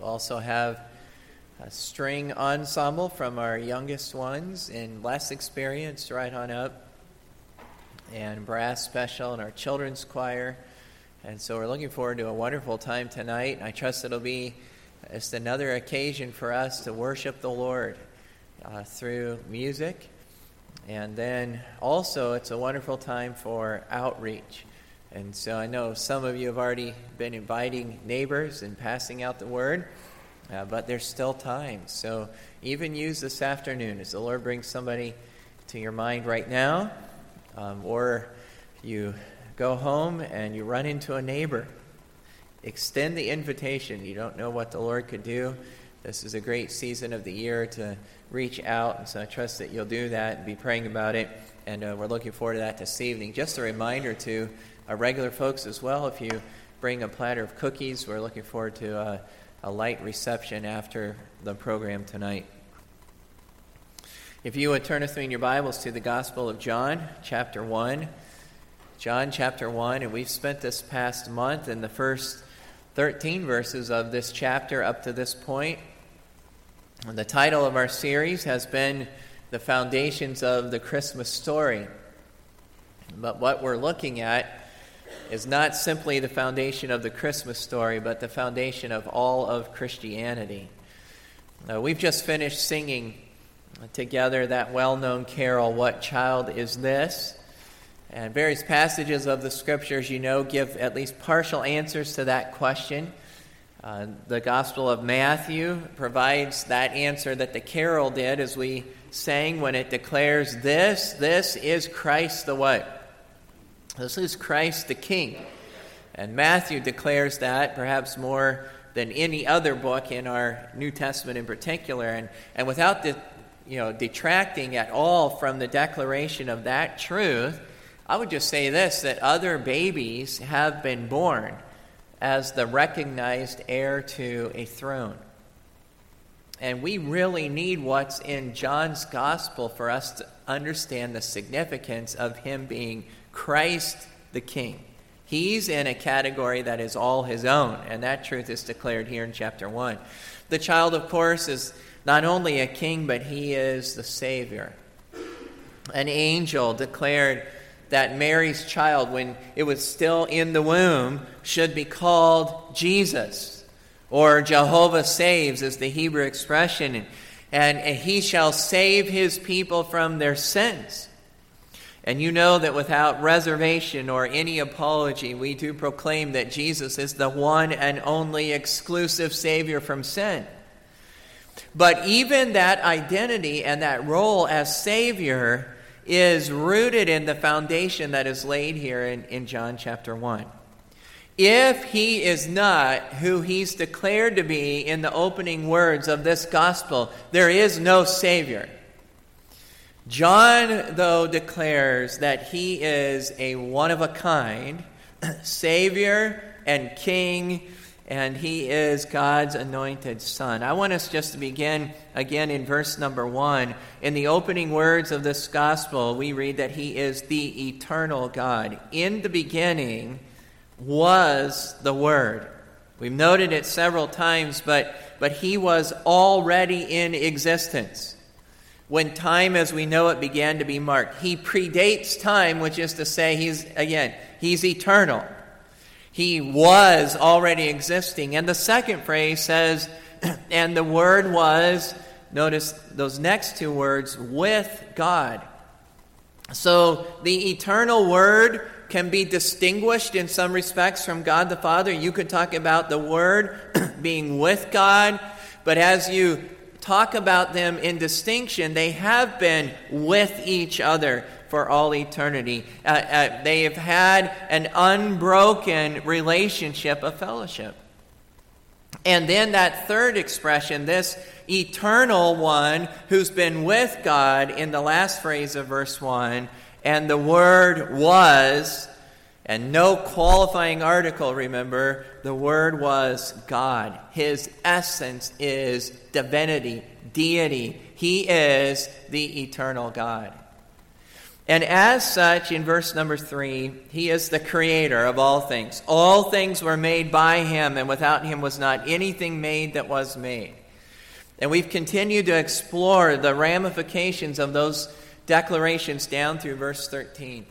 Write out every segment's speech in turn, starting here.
We'll also have a string ensemble from our youngest ones and less experienced right on up, and brass special and our children's choir. And so we're looking forward to a wonderful time tonight. I trust it'll be just another occasion for us to worship the Lord uh, through music. And then also, it's a wonderful time for outreach. And so I know some of you have already been inviting neighbors and passing out the word, uh, but there's still time. So even use this afternoon as the Lord brings somebody to your mind right now, um, or you go home and you run into a neighbor. Extend the invitation. You don't know what the Lord could do. This is a great season of the year to reach out, and so I trust that you'll do that and be praying about it. And uh, we're looking forward to that this evening. Just a reminder to our regular folks as well if you bring a platter of cookies, we're looking forward to uh, a light reception after the program tonight. If you would turn with me in your Bibles to the Gospel of John, chapter 1. John chapter 1, and we've spent this past month in the first 13 verses of this chapter up to this point and the title of our series has been The Foundations of the Christmas Story. But what we're looking at is not simply the foundation of the Christmas story, but the foundation of all of Christianity. Uh, we've just finished singing together that well known carol, What Child Is This? And various passages of the scriptures, you know, give at least partial answers to that question. Uh, the Gospel of Matthew provides that answer that the carol did as we sang when it declares this, this is Christ the what? This is Christ the King. And Matthew declares that perhaps more than any other book in our New Testament in particular. And, and without the, you know, detracting at all from the declaration of that truth, I would just say this that other babies have been born as the recognized heir to a throne. And we really need what's in John's gospel for us to understand the significance of him being Christ the King. He's in a category that is all his own, and that truth is declared here in chapter 1. The child, of course, is not only a king, but he is the Savior. An angel declared that Mary's child, when it was still in the womb, should be called Jesus, or Jehovah saves, is the Hebrew expression, and, and he shall save his people from their sins. And you know that without reservation or any apology, we do proclaim that Jesus is the one and only exclusive Savior from sin. But even that identity and that role as Savior is rooted in the foundation that is laid here in, in John chapter 1. If he is not who he's declared to be in the opening words of this gospel, there is no Savior. John, though, declares that he is a one of a kind Savior and King and he is God's anointed son. I want us just to begin again in verse number one. In the opening words of this gospel, we read that he is the eternal God. In the beginning was the Word. We've noted it several times, but, but he was already in existence when time as we know it began to be marked. He predates time, which is to say, he's, again, he's eternal. He was already existing. And the second phrase says, and the Word was, notice those next two words, with God. So the eternal Word can be distinguished in some respects from God the Father. You could talk about the Word being with God, but as you talk about them in distinction, they have been with each other for all eternity. Uh, uh, they have had an unbroken relationship of fellowship. And then that third expression, this eternal one who's been with God in the last phrase of verse 1, and the Word was, and no qualifying article, remember, the Word was God. His essence is divinity, deity. He is the eternal God. And as such, in verse number three, he is the creator of all things. All things were made by him, and without him was not anything made that was made. And we've continued to explore the ramifications of those declarations down through verse 13.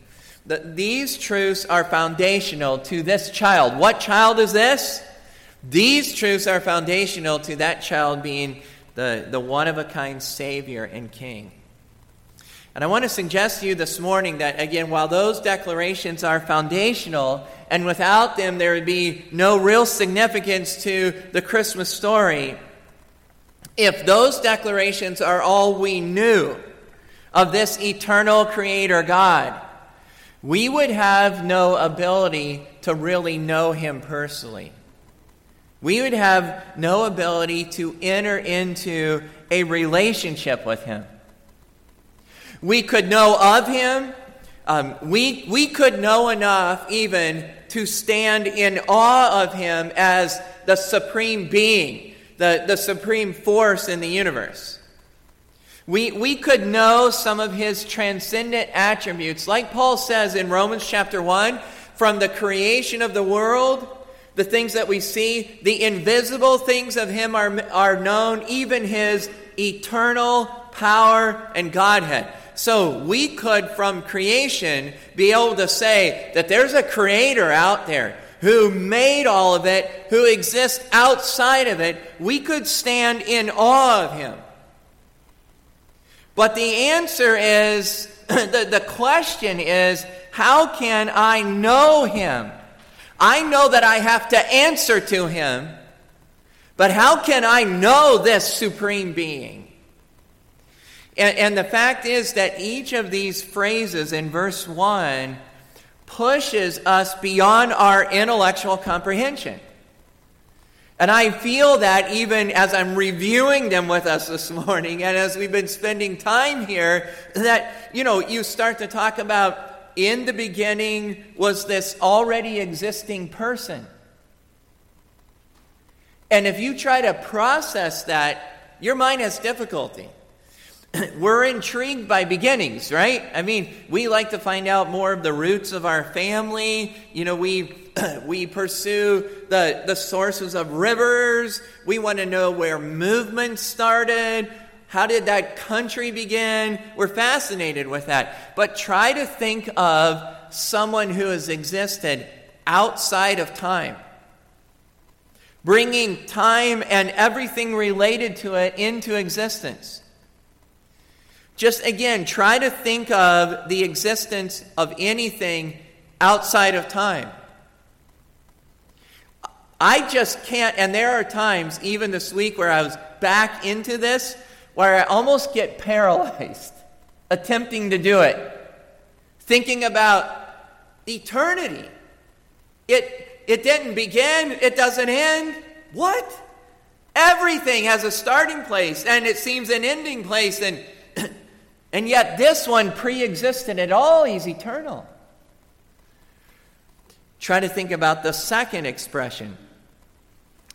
That these truths are foundational to this child. What child is this? These truths are foundational to that child being the, the one of a kind Savior and King. And I want to suggest to you this morning that, again, while those declarations are foundational, and without them there would be no real significance to the Christmas story, if those declarations are all we knew of this eternal Creator God, we would have no ability to really know Him personally. We would have no ability to enter into a relationship with Him. We could know of him. Um, we, we could know enough even to stand in awe of him as the supreme being, the, the supreme force in the universe. We, we could know some of his transcendent attributes. Like Paul says in Romans chapter 1 from the creation of the world, the things that we see, the invisible things of him are, are known, even his eternal power and Godhead. So we could, from creation, be able to say that there's a creator out there who made all of it, who exists outside of it. We could stand in awe of him. But the answer is the, the question is how can I know him? I know that I have to answer to him, but how can I know this supreme being? And, and the fact is that each of these phrases in verse 1 pushes us beyond our intellectual comprehension. And I feel that even as I'm reviewing them with us this morning, and as we've been spending time here, that, you know, you start to talk about in the beginning was this already existing person. And if you try to process that, your mind has difficulty. we're intrigued by beginnings, right? I mean, we like to find out more of the roots of our family. You know, we we pursue the the sources of rivers. We want to know where movements started. How did that country begin? We're fascinated with that. But try to think of someone who has existed outside of time. Bringing time and everything related to it into existence. Just again, try to think of the existence of anything outside of time. I just can't, and there are times, even this week, where I was back into this, where I almost get paralyzed attempting to do it. Thinking about eternity. It, it didn't begin, it doesn't end. What? Everything has a starting place, and it seems an ending place, and and yet this one pre existed at all, he's eternal. Try to think about the second expression.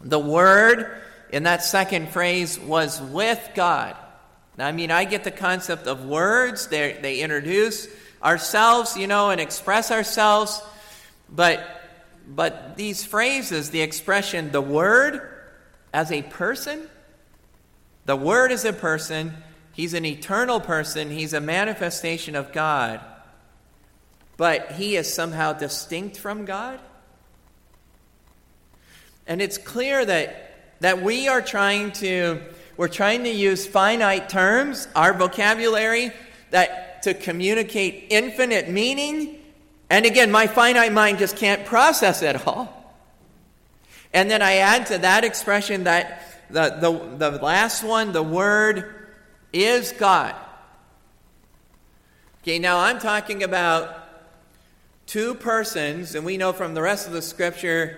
The word in that second phrase was with God. Now, I mean, I get the concept of words, they, they introduce ourselves, you know, and express ourselves, but, but these phrases, the expression, the word as a person, the word as a person, He's an eternal person, he's a manifestation of God, but he is somehow distinct from God. And it's clear that, that we are trying to we're trying to use finite terms, our vocabulary, that to communicate infinite meaning. And again, my finite mind just can't process it all. And then I add to that expression that the, the, the last one, the word is God. Okay, now I'm talking about two persons, and we know from the rest of the scripture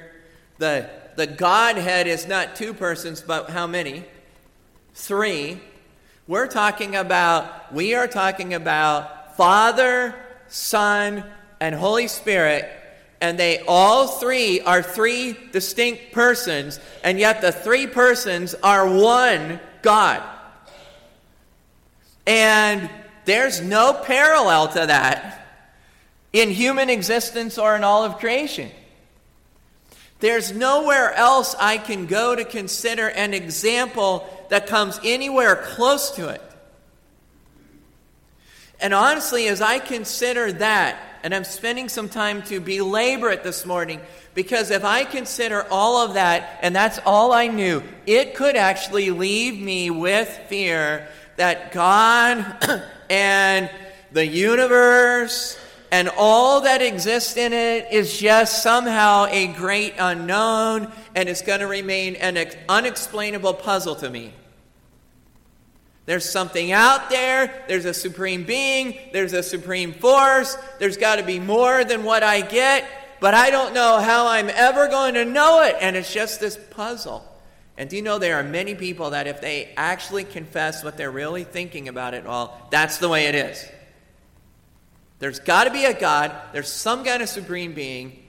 the, the Godhead is not two persons, but how many? Three. We're talking about, we are talking about Father, Son, and Holy Spirit, and they all three are three distinct persons, and yet the three persons are one God. And There's no parallel to that in human existence or in all of creation. There's nowhere else I can go to consider an example that comes anywhere close to it. And honestly, as I consider that, and I'm spending some time to belabor it this morning, because if I consider all of that, and that's all I knew, it could actually leave me with fear that God and the universe and all that exists in it is just somehow a great unknown and it's going to remain an unexplainable puzzle to me. There's something out there, there's a supreme being, there's a supreme force, there's got to be more than what I get, but I don't know how I'm ever going to know it, and it's just this puzzle. And do you know there are many people that if they actually confess what they're really thinking about it all, that's the way it is. There's got to be a God, there's some kind of supreme being,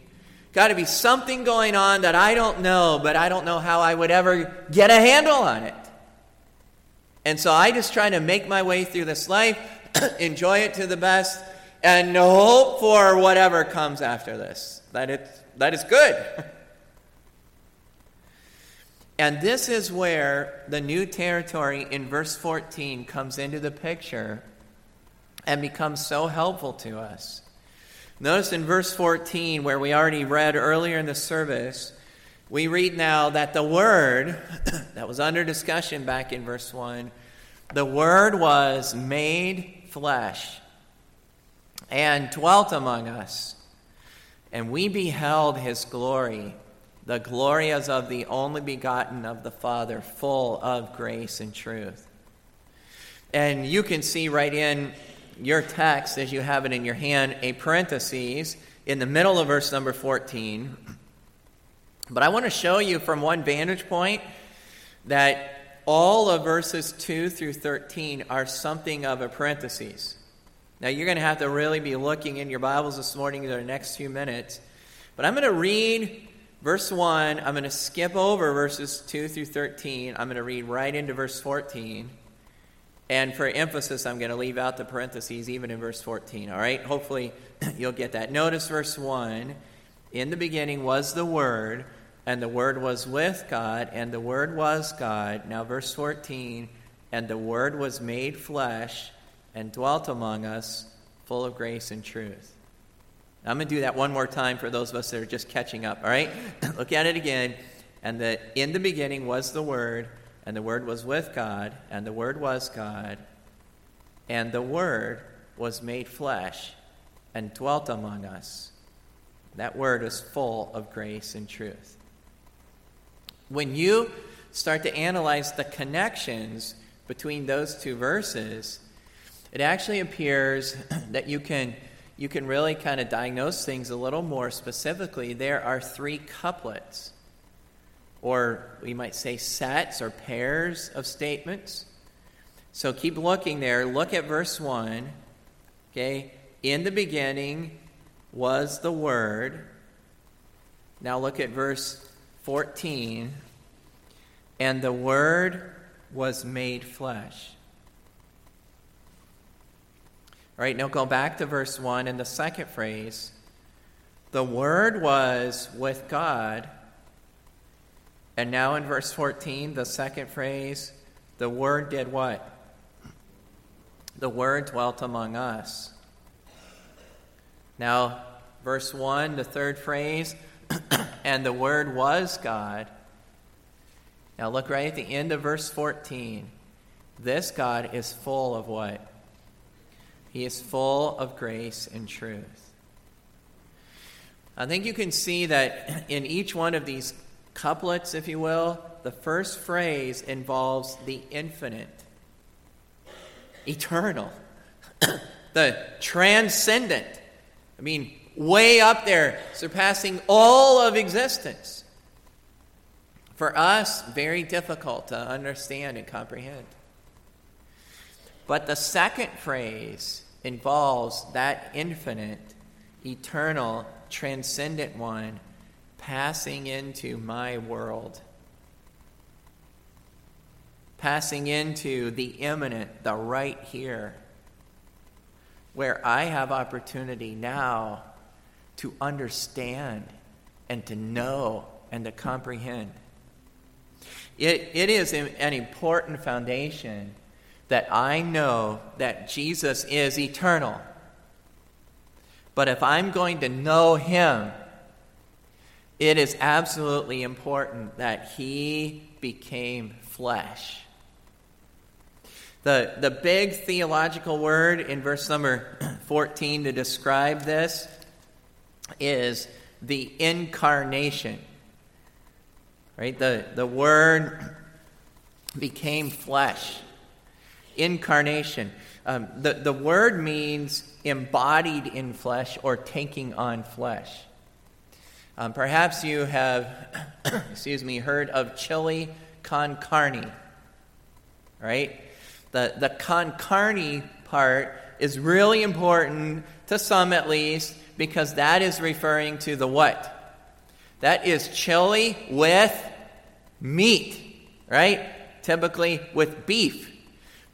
got to be something going on that I don't know, but I don't know how I would ever get a handle on it. And so I just try to make my way through this life, enjoy it to the best, and hope for whatever comes after this. That, it, that is good. and this is where the new territory in verse 14 comes into the picture and becomes so helpful to us. Notice in verse 14, where we already read earlier in the service, we read now that the Word, that was under discussion back in verse 1, the Word was made flesh and dwelt among us, and we beheld his glory. The glory as of the only begotten of the Father, full of grace and truth. And you can see right in your text, as you have it in your hand, a parenthesis in the middle of verse number 14. But I want to show you from one vantage point that all of verses 2 through 13 are something of a parenthesis. Now, you're going to have to really be looking in your Bibles this morning in the next few minutes. But I'm going to read verse 1. I'm going to skip over verses 2 through 13. I'm going to read right into verse 14. And for emphasis, I'm going to leave out the parentheses even in verse 14. All right? Hopefully, you'll get that. Notice verse 1 In the beginning was the Word, and the Word was with God, and the Word was God. Now, verse 14 And the Word was made flesh and dwelt among us, full of grace and truth. I'm going to do that one more time for those of us that are just catching up. All right? Look at it again. And the, in the beginning was the Word and the Word was with God, and the Word was God, and the Word was made flesh and dwelt among us. That Word is full of grace and truth. When you start to analyze the connections between those two verses, it actually appears that you can, you can really kind of diagnose things a little more specifically. There are three couplets or we might say sets or pairs of statements. So keep looking there. Look at verse 1. Okay? In the beginning was the Word. Now look at verse 14. And the Word was made flesh. All right, now go back to verse 1 and the second phrase. The Word was with God and now in verse 14, the second phrase, the Word did what? The Word dwelt among us. Now, verse 1, the third phrase, and the Word was God. Now, look right at the end of verse 14. This God is full of what? He is full of grace and truth. I think you can see that in each one of these couplets, if you will, the first phrase involves the infinite, eternal, the transcendent. I mean, way up there, surpassing all of existence. For us, very difficult to understand and comprehend. But the second phrase involves that infinite, eternal, transcendent one passing into my world, passing into the immanent, the right here. where I have opportunity now to understand and to know and to comprehend. It, it is an important foundation that I know that Jesus is eternal. But if I'm going to know him, it is absolutely important that he became flesh. The, the big theological word in verse number 14 to describe this is the incarnation. Right? The, the word became flesh. Incarnation. Um, the, the word means embodied in flesh or taking on flesh. Um, perhaps you have, excuse me, heard of chili con carne, right? The, the con carne part is really important, to some at least, because that is referring to the what? That is chili with meat, right? Typically with beef.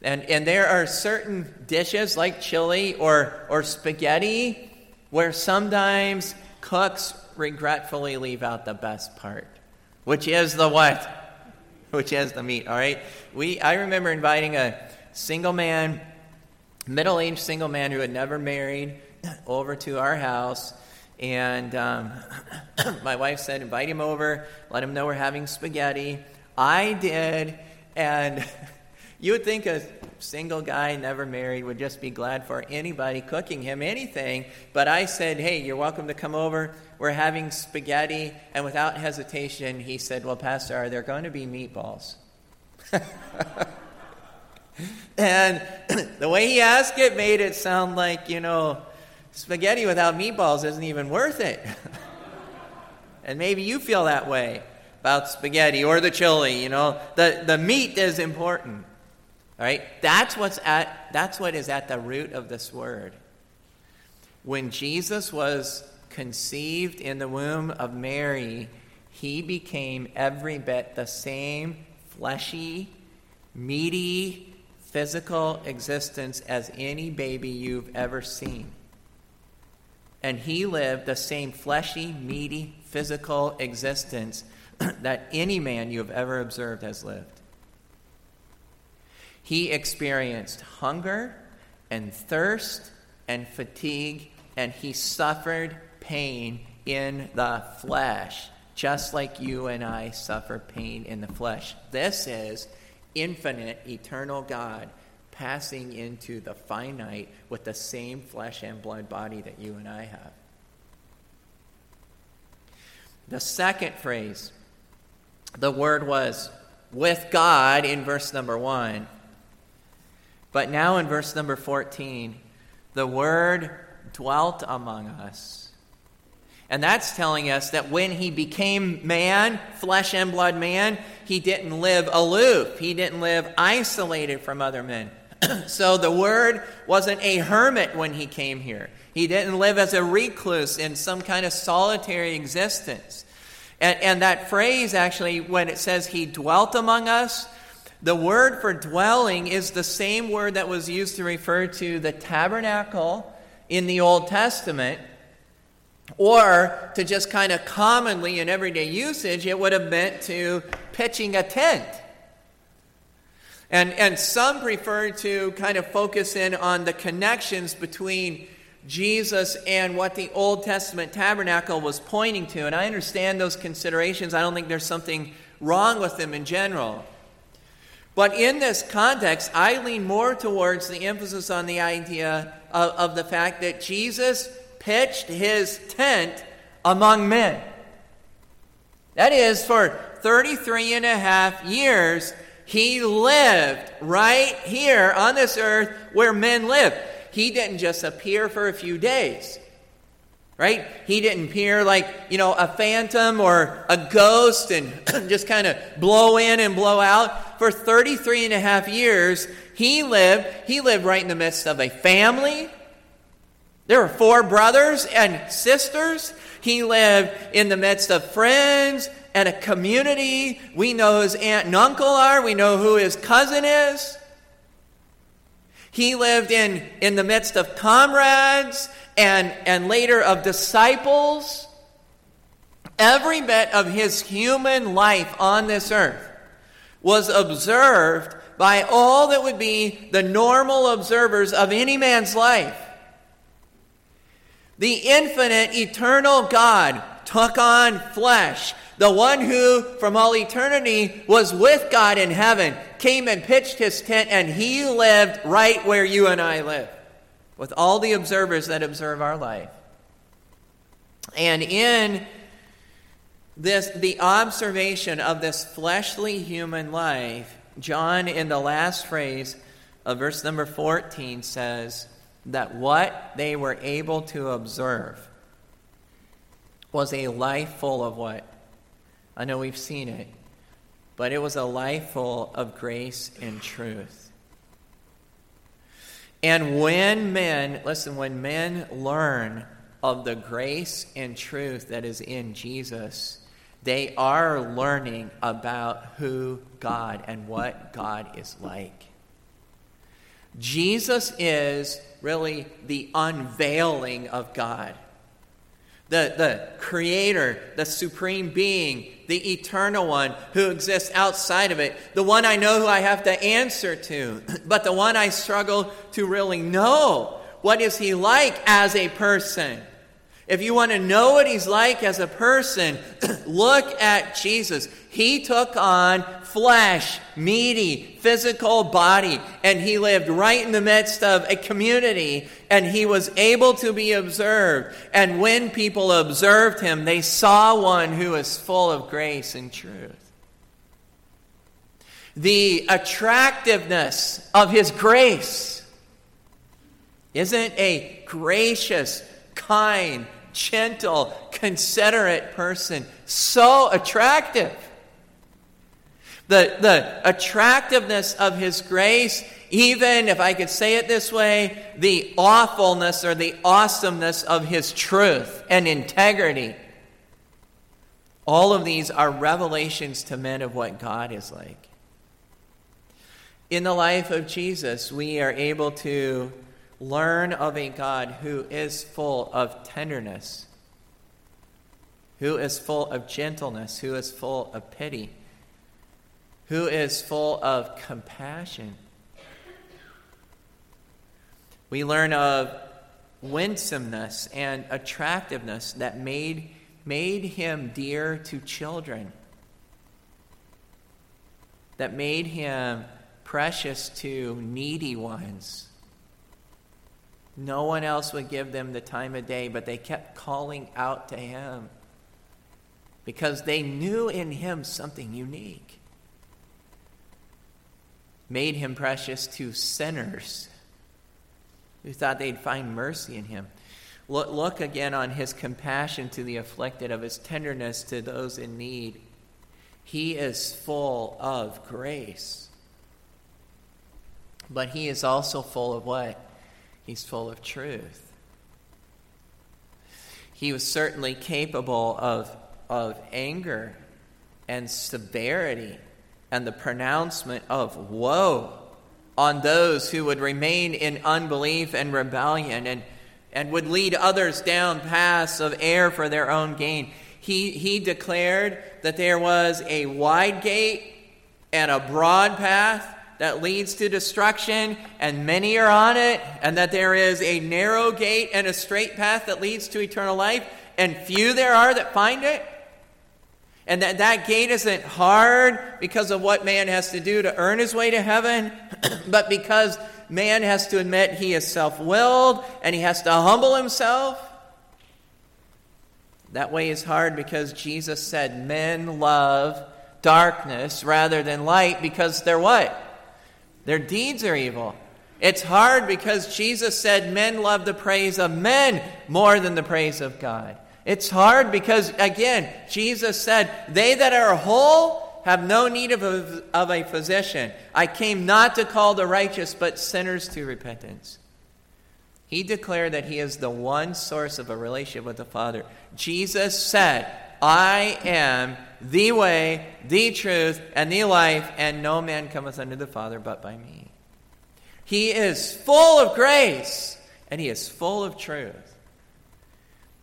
And, and there are certain dishes like chili or, or spaghetti where sometimes cooks regretfully leave out the best part, which is the what? Which is the meat, all right? We, I remember inviting a single man, middle aged single man who had never married, over to our house. And um, my wife said, invite him over, let him know we're having spaghetti. I did, and you would think a single guy, never married, would just be glad for anybody cooking him anything. But I said, hey, you're welcome to come over. We're having spaghetti. And without hesitation, he said, well, Pastor, are there going to be meatballs? and the way he asked it made it sound like, you know, spaghetti without meatballs isn't even worth it. and maybe you feel that way about spaghetti or the chili, you know. The, the meat is important. All right? That's what's at that's what is at the root of this word. When Jesus was conceived in the womb of Mary, he became every bit the same fleshy, meaty, physical existence as any baby you've ever seen. And he lived the same fleshy, meaty, physical existence that any man you have ever observed has lived. He experienced hunger and thirst and fatigue, and he suffered pain in the flesh, just like you and I suffer pain in the flesh. This is infinite, eternal God passing into the finite with the same flesh and blood body that you and I have. The second phrase, the word was with God in verse number one. But now in verse number 14, the word dwelt among us and that's telling us that when he became man, flesh and blood man, he didn't live aloof. He didn't live isolated from other men. so the word wasn't a hermit when he came here. He didn't live as a recluse in some kind of solitary existence. And, and that phrase, actually, when it says he dwelt among us, the word for dwelling is the same word that was used to refer to the tabernacle in the Old Testament or to just kind of commonly in everyday usage, it would have meant to pitching a tent. And, and some prefer to kind of focus in on the connections between Jesus and what the Old Testament tabernacle was pointing to. And I understand those considerations. I don't think there's something wrong with them in general. But in this context, I lean more towards the emphasis on the idea of, of the fact that Jesus pitched his tent among men. That is, for 33 and a half years, he lived right here on this earth where men live. He didn't just appear for a few days, right? He didn't appear like, you know, a phantom or a ghost and just kind of blow in and blow out. For 33 and a half years, he lived, he lived right in the midst of a family, there were four brothers and sisters. He lived in the midst of friends and a community. We know his aunt and uncle are. We know who his cousin is. He lived in, in the midst of comrades and, and later of disciples. Every bit of his human life on this earth was observed by all that would be the normal observers of any man's life. The infinite, eternal God took on flesh. The one who, from all eternity, was with God in heaven, came and pitched his tent, and he lived right where you and I live, with all the observers that observe our life. And in this, the observation of this fleshly human life, John, in the last phrase of verse number 14, says that what they were able to observe was a life full of what? I know we've seen it, but it was a life full of grace and truth. And when men, listen, when men learn of the grace and truth that is in Jesus, they are learning about who God and what God is like. Jesus is really the unveiling of God the, the creator, the supreme being, the eternal one who exists outside of it, the one I know who I have to answer to, but the one I struggle to really know. What is he like as a person? If you want to know what he's like as a person, look at Jesus. He took on flesh, meaty, physical body, and he lived right in the midst of a community, and he was able to be observed. And when people observed him, they saw one who was full of grace and truth. The attractiveness of his grace isn't a gracious, kind, gentle, considerate person. So attractive. The, the attractiveness of his grace, even if I could say it this way, the awfulness or the awesomeness of his truth and integrity. All of these are revelations to men of what God is like. In the life of Jesus, we are able to Learn of a God who is full of tenderness, who is full of gentleness, who is full of pity, who is full of compassion. We learn of winsomeness and attractiveness that made, made him dear to children, that made him precious to needy ones no one else would give them the time of day, but they kept calling out to him because they knew in him something unique. Made him precious to sinners who thought they'd find mercy in him. Look, look again on his compassion to the afflicted, of his tenderness to those in need. He is full of grace. But he is also full of what? He's full of truth. He was certainly capable of, of anger and severity and the pronouncement of woe on those who would remain in unbelief and rebellion and, and would lead others down paths of error for their own gain. He, he declared that there was a wide gate and a broad path that leads to destruction, and many are on it, and that there is a narrow gate and a straight path that leads to eternal life, and few there are that find it. And that that gate isn't hard because of what man has to do to earn his way to heaven, but because man has to admit he is self willed and he has to humble himself. That way is hard because Jesus said men love darkness rather than light because they're what? Their deeds are evil. It's hard because Jesus said men love the praise of men more than the praise of God. It's hard because, again, Jesus said, They that are whole have no need of a, of a physician. I came not to call the righteous, but sinners to repentance. He declared that he is the one source of a relationship with the Father. Jesus said, I am the way, the truth, and the life, and no man cometh unto the Father but by me. He is full of grace and he is full of truth.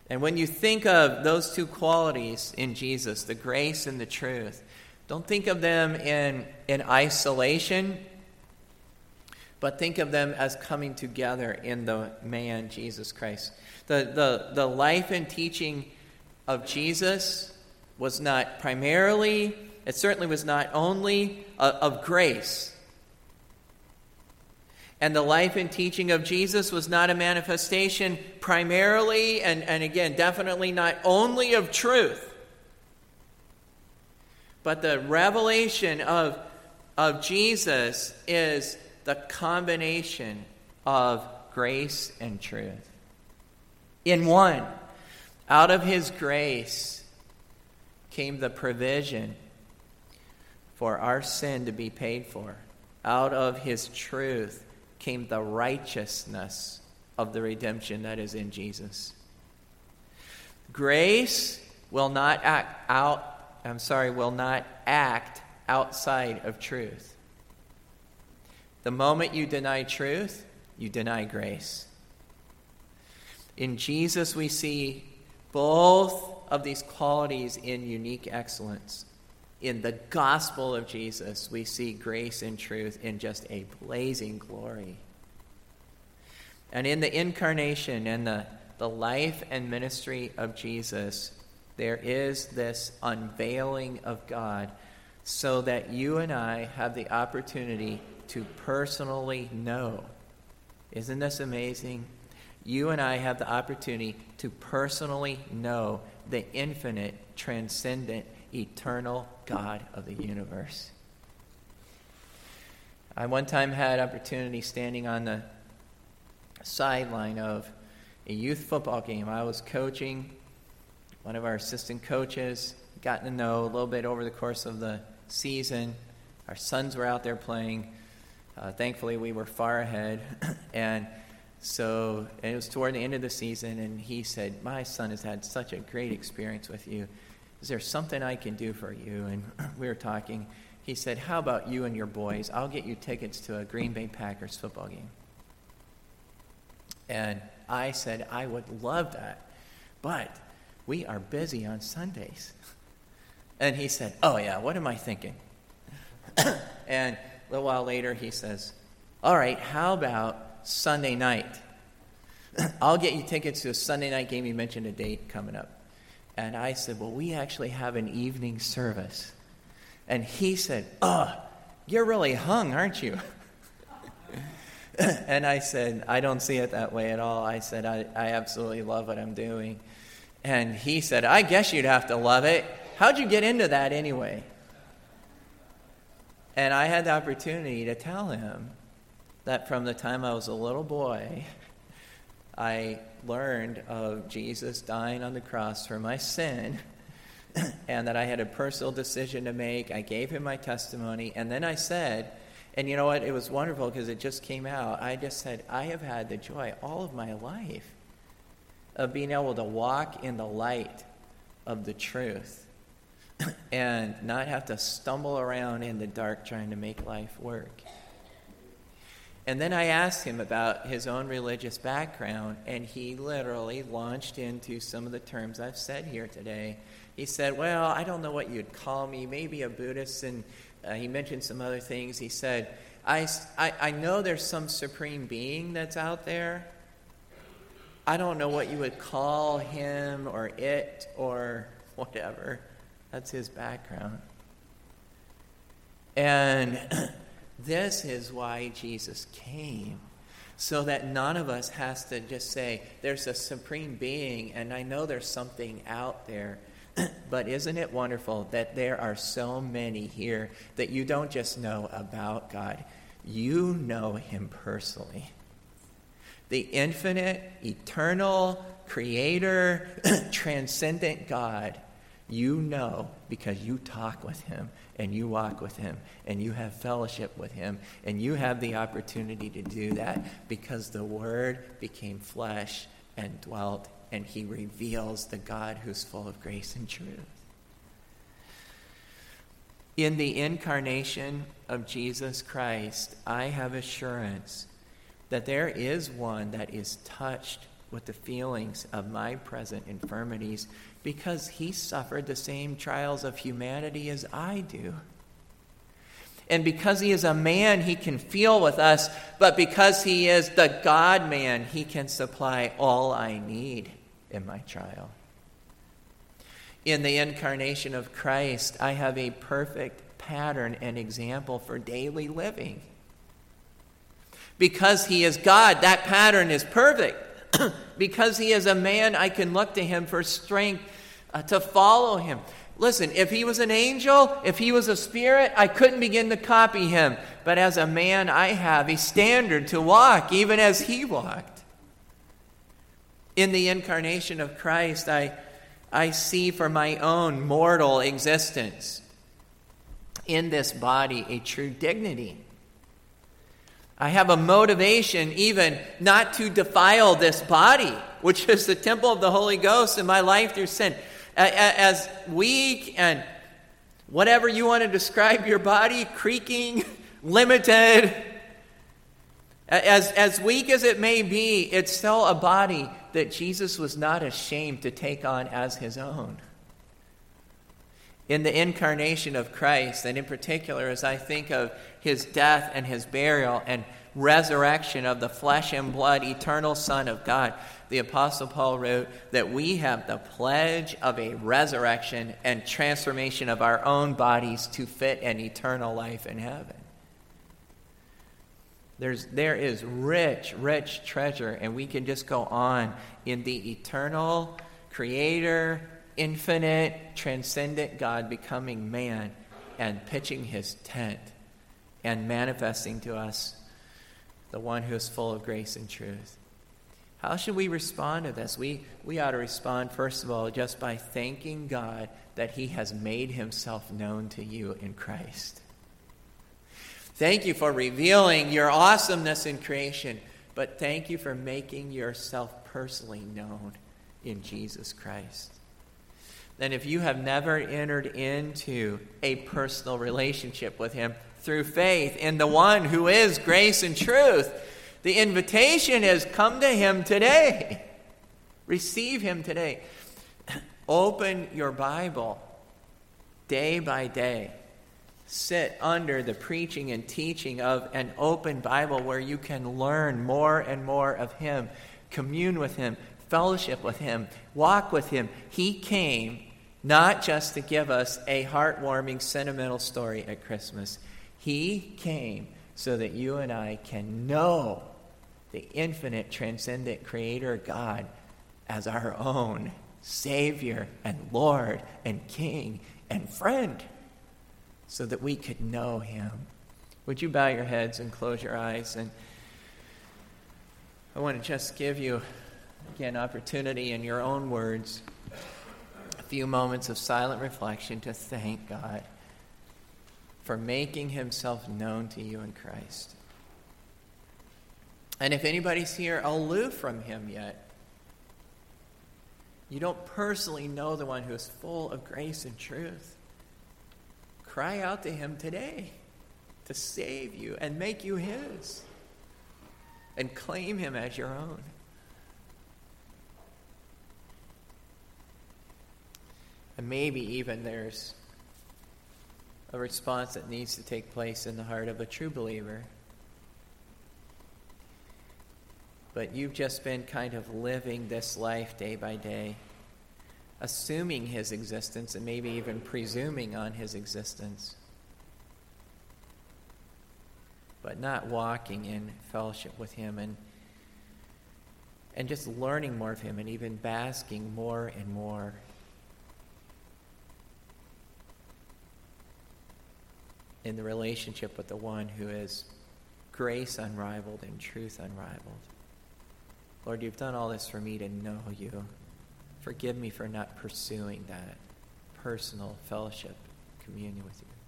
And when you think of those two qualities in Jesus, the grace and the truth, don't think of them in, in isolation, but think of them as coming together in the man, Jesus Christ. The, the, the life and teaching of Jesus was not primarily, it certainly was not only uh, of grace. And the life and teaching of Jesus was not a manifestation primarily, and, and again, definitely not only of truth. But the revelation of, of Jesus is the combination of grace and truth. In one, out of his grace came the provision for our sin to be paid for. Out of his truth came the righteousness of the redemption that is in Jesus. Grace will not act out I'm sorry, will not act outside of truth. The moment you deny truth, you deny grace. In Jesus, we see both of these qualities in unique excellence. In the gospel of Jesus, we see grace and truth in just a blazing glory. And in the incarnation and the, the life and ministry of Jesus, there is this unveiling of God so that you and I have the opportunity to personally know. Isn't this amazing? You and I have the opportunity to personally know the infinite, transcendent, eternal God of the universe. I one time had opportunity standing on the sideline of a youth football game. I was coaching one of our assistant coaches, gotten to know a little bit over the course of the season. Our sons were out there playing. Uh, thankfully, we were far ahead. and so it was toward the end of the season, and he said, My son has had such a great experience with you. Is there something I can do for you? And we were talking. He said, How about you and your boys? I'll get you tickets to a Green Bay Packers football game. And I said, I would love that. But we are busy on Sundays. And he said, Oh, yeah, what am I thinking? and a little while later, he says, All right, how about Sunday night? I'll get you tickets to a Sunday night game. You mentioned a date coming up. And I said, Well, we actually have an evening service. And he said, Oh, you're really hung, aren't you? and I said, I don't see it that way at all. I said, I, I absolutely love what I'm doing. And he said, I guess you'd have to love it. How'd you get into that anyway? And I had the opportunity to tell him that from the time I was a little boy, I learned of Jesus dying on the cross for my sin and that I had a personal decision to make. I gave him my testimony, and then I said, and you know what? It was wonderful because it just came out. I just said, I have had the joy all of my life of being able to walk in the light of the truth and not have to stumble around in the dark trying to make life work. And then I asked him about his own religious background, and he literally launched into some of the terms I've said here today. He said, Well, I don't know what you'd call me, maybe a Buddhist. And uh, he mentioned some other things. He said, I, I, I know there's some supreme being that's out there, I don't know what you would call him or it or whatever. That's his background. And this is why Jesus came. So that none of us has to just say, there's a supreme being, and I know there's something out there. but isn't it wonderful that there are so many here that you don't just know about God, you know Him personally the infinite, eternal, creator, transcendent God, you know because you talk with him and you walk with him and you have fellowship with him and you have the opportunity to do that because the word became flesh and dwelt and he reveals the God who's full of grace and truth. In the incarnation of Jesus Christ, I have assurance that there is one that is touched with the feelings of my present infirmities because he suffered the same trials of humanity as I do. And because he is a man, he can feel with us, but because he is the God man, he can supply all I need in my trial. In the incarnation of Christ, I have a perfect pattern and example for daily living. Because he is God, that pattern is perfect. because he is a man, I can look to him for strength uh, to follow him. Listen, if he was an angel, if he was a spirit, I couldn't begin to copy him. But as a man, I have a standard to walk, even as he walked. In the incarnation of Christ, I, I see for my own mortal existence in this body a true dignity. I have a motivation even not to defile this body, which is the temple of the Holy Ghost in my life through sin as weak and whatever you want to describe your body, creaking, limited, as, as weak as it may be, it's still a body that Jesus was not ashamed to take on as his own. In the incarnation of Christ, and in particular, as I think of his death and his burial and resurrection of the flesh and blood, eternal Son of God, the Apostle Paul wrote that we have the pledge of a resurrection and transformation of our own bodies to fit an eternal life in heaven. There's, there is rich, rich treasure, and we can just go on in the eternal, creator, infinite, transcendent God becoming man and pitching his tent and manifesting to us the one who is full of grace and truth. How should we respond to this? We, we ought to respond, first of all, just by thanking God that He has made Himself known to you in Christ. Thank you for revealing your awesomeness in creation, but thank you for making yourself personally known in Jesus Christ. Then, if you have never entered into a personal relationship with Him through faith in the one who is grace and truth, the invitation is come to him today. Receive him today. Open your Bible day by day. Sit under the preaching and teaching of an open Bible where you can learn more and more of him, commune with him, fellowship with him, walk with him. He came not just to give us a heartwarming, sentimental story at Christmas. He came so that you and I can know the infinite, transcendent Creator God as our own Savior and Lord and King and friend so that we could know Him. Would you bow your heads and close your eyes? And I want to just give you, again, opportunity in your own words, a few moments of silent reflection to thank God for making Himself known to you in Christ. And if anybody's here aloof from him yet, you don't personally know the one who is full of grace and truth, cry out to him today to save you and make you his and claim him as your own. And maybe even there's a response that needs to take place in the heart of a true believer. but you've just been kind of living this life day by day, assuming his existence and maybe even presuming on his existence, but not walking in fellowship with him and and just learning more of him and even basking more and more in the relationship with the one who is grace unrivaled and truth unrivaled. Lord, you've done all this for me to know you. Forgive me for not pursuing that personal fellowship, communion with you.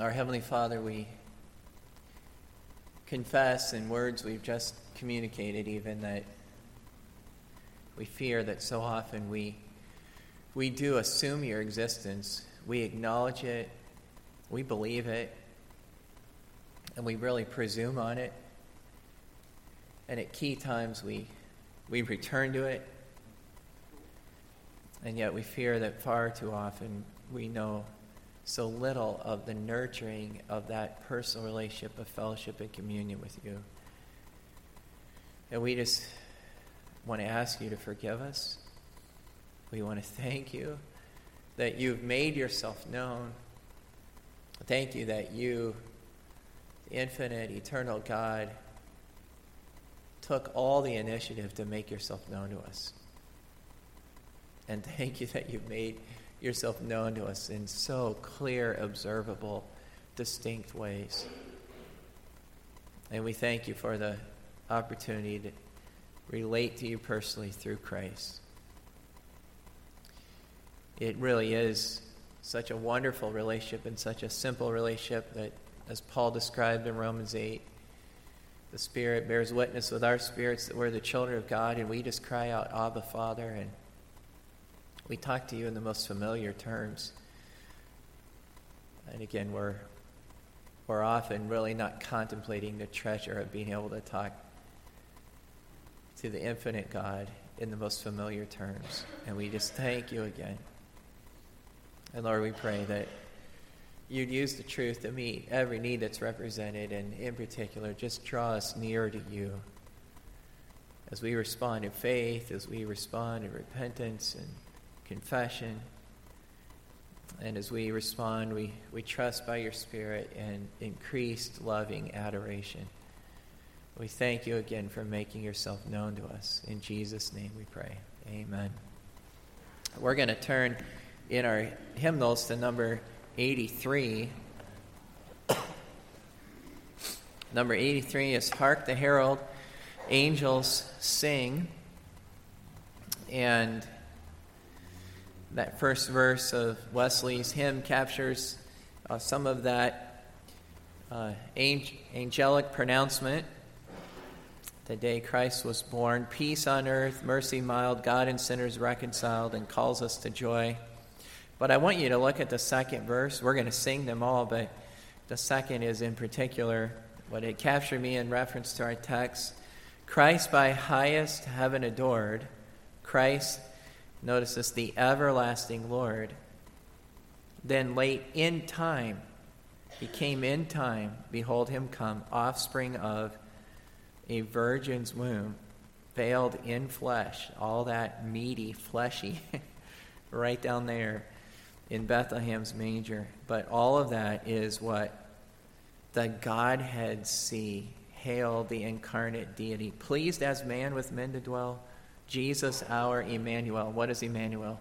Our Heavenly Father, we confess in words we've just communicated, even that we fear that so often we, we do assume your existence. We acknowledge it, we believe it, and we really presume on it. And at key times, we, we return to it. And yet, we fear that far too often we know so little of the nurturing of that personal relationship of fellowship and communion with you. And we just want to ask you to forgive us. We want to thank you that you've made yourself known. Thank you that you, the infinite, eternal God, took all the initiative to make yourself known to us. And thank you that you've made yourself known to us in so clear, observable, distinct ways. And we thank you for the opportunity to relate to you personally through Christ. It really is such a wonderful relationship and such a simple relationship that, as Paul described in Romans 8, the Spirit bears witness with our spirits that we're the children of God, and we just cry out, Abba, Father, and we talk to you in the most familiar terms. And again, we're, we're often really not contemplating the treasure of being able to talk to the infinite God in the most familiar terms. And we just thank you again. And Lord, we pray that you'd use the truth to meet every need that's represented, and in particular, just draw us nearer to you as we respond in faith, as we respond in repentance and confession. And as we respond, we, we trust by your Spirit and increased loving adoration. We thank you again for making yourself known to us. In Jesus' name we pray. Amen. We're going to turn in our hymnals to number 83. number 83 is Hark the Herald, Angels Sing. And that first verse of Wesley's hymn captures uh, some of that uh, angelic pronouncement the day Christ was born. Peace on earth, mercy mild, God and sinners reconciled, and calls us to joy. But I want you to look at the second verse. We're going to sing them all, but the second is in particular what it captured me in reference to our text. Christ by highest heaven adored, Christ Notice this the everlasting Lord. Then late in time, he came in time, behold him come, offspring of a virgin's womb, veiled in flesh, all that meaty, fleshy, right down there in Bethlehem's manger. But all of that is what the Godhead see. Hail the incarnate deity, pleased as man with men to dwell Jesus, our Emmanuel. What is Emmanuel?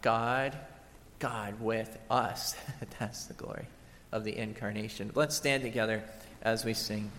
God, God with us. That's the glory of the incarnation. Let's stand together as we sing.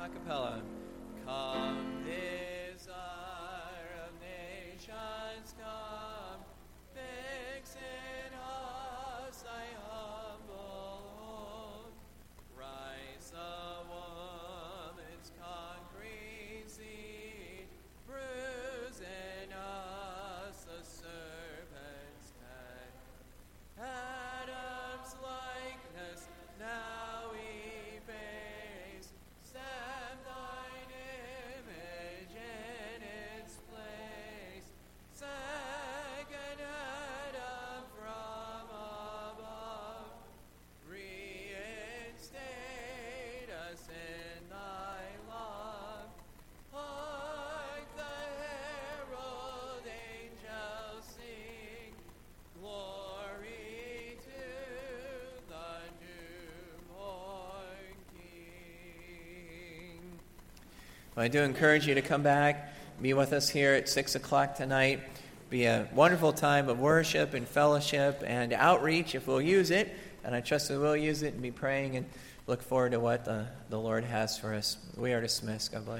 a cappella. Come, desire of nations, come. Well, I do encourage you to come back, be with us here at 6 o'clock tonight. Be a wonderful time of worship and fellowship and outreach if we'll use it. And I trust we will use it and be praying and look forward to what the, the Lord has for us. We are dismissed. God bless.